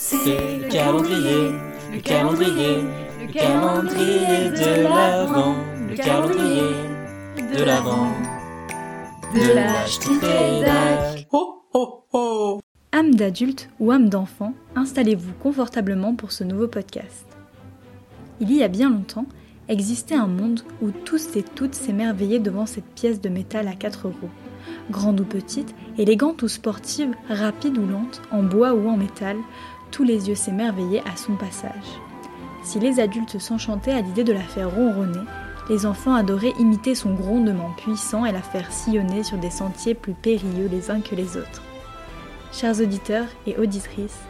C'est le calendrier, le calendrier, le calendrier de l'Avent, le calendrier de l'Avent, de l'âge Ho ho ho Âme d'adulte ou âme d'enfant, installez-vous confortablement pour ce nouveau podcast. Il y a bien longtemps, existait un monde où tous et toutes s'émerveillaient devant cette pièce de métal à quatre roues. Grande ou petite, élégante ou sportive, rapide ou lente, en bois ou en métal, tous les yeux s'émerveillaient à son passage. Si les adultes s'enchantaient à l'idée de la faire ronronner, les enfants adoraient imiter son grondement puissant et la faire sillonner sur des sentiers plus périlleux les uns que les autres. Chers auditeurs et auditrices,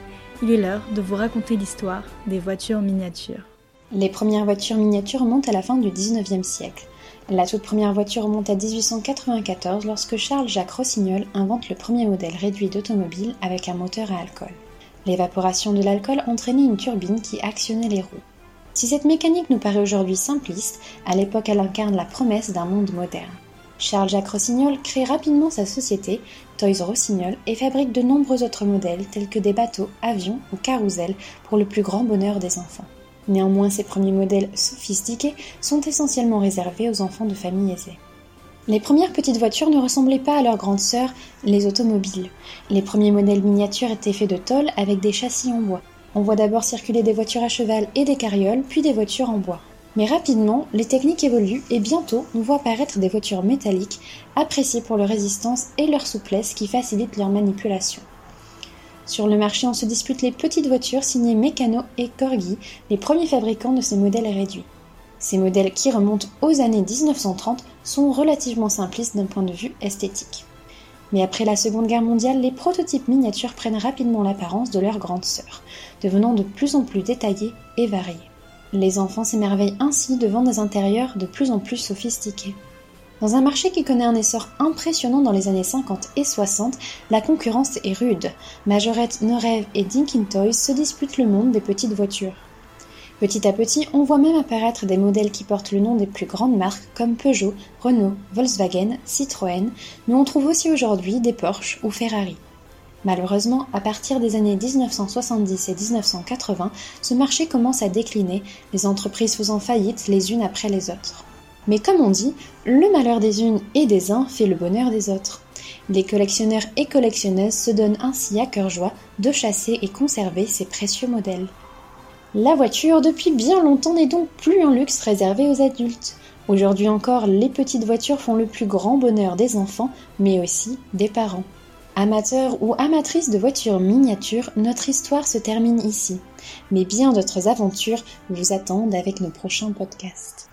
il est l'heure de vous raconter l'histoire des voitures miniatures. Les premières voitures miniatures remontent à la fin du XIXe siècle. La toute première voiture remonte à 1894 lorsque Charles-Jacques Rossignol invente le premier modèle réduit d'automobile avec un moteur à alcool. L'évaporation de l'alcool entraînait une turbine qui actionnait les roues. Si cette mécanique nous paraît aujourd'hui simpliste, à l'époque elle incarne la promesse d'un monde moderne. Charles-Jacques Rossignol crée rapidement sa société, Toys Rossignol, et fabrique de nombreux autres modèles tels que des bateaux, avions ou carousels pour le plus grand bonheur des enfants. Néanmoins, ces premiers modèles sophistiqués sont essentiellement réservés aux enfants de familles aisées. Les premières petites voitures ne ressemblaient pas à leurs grandes sœurs, les automobiles. Les premiers modèles miniatures étaient faits de tôle avec des châssis en bois. On voit d'abord circuler des voitures à cheval et des carrioles, puis des voitures en bois. Mais rapidement, les techniques évoluent et bientôt, on voit apparaître des voitures métalliques, appréciées pour leur résistance et leur souplesse qui facilitent leur manipulation. Sur le marché, on se dispute les petites voitures signées Meccano et Corgi, les premiers fabricants de ces modèles réduits. Ces modèles qui remontent aux années 1930 sont relativement simplistes d'un point de vue esthétique. Mais après la Seconde Guerre mondiale, les prototypes miniatures prennent rapidement l'apparence de leurs grandes sœurs, devenant de plus en plus détaillés et variés. Les enfants s'émerveillent ainsi devant des intérieurs de plus en plus sophistiqués. Dans un marché qui connaît un essor impressionnant dans les années 50 et 60, la concurrence est rude. Majorette, Norev et Dinkin Toys se disputent le monde des petites voitures. Petit à petit, on voit même apparaître des modèles qui portent le nom des plus grandes marques comme Peugeot, Renault, Volkswagen, Citroën, mais on trouve aussi aujourd'hui des Porsche ou Ferrari. Malheureusement, à partir des années 1970 et 1980, ce marché commence à décliner, les entreprises faisant faillite les unes après les autres. Mais comme on dit, le malheur des unes et des uns fait le bonheur des autres. Les collectionneurs et collectionneuses se donnent ainsi à cœur joie de chasser et conserver ces précieux modèles. La voiture, depuis bien longtemps, n'est donc plus un luxe réservé aux adultes. Aujourd'hui encore, les petites voitures font le plus grand bonheur des enfants, mais aussi des parents. Amateurs ou amatrices de voitures miniatures, notre histoire se termine ici. Mais bien d'autres aventures vous attendent avec nos prochains podcasts.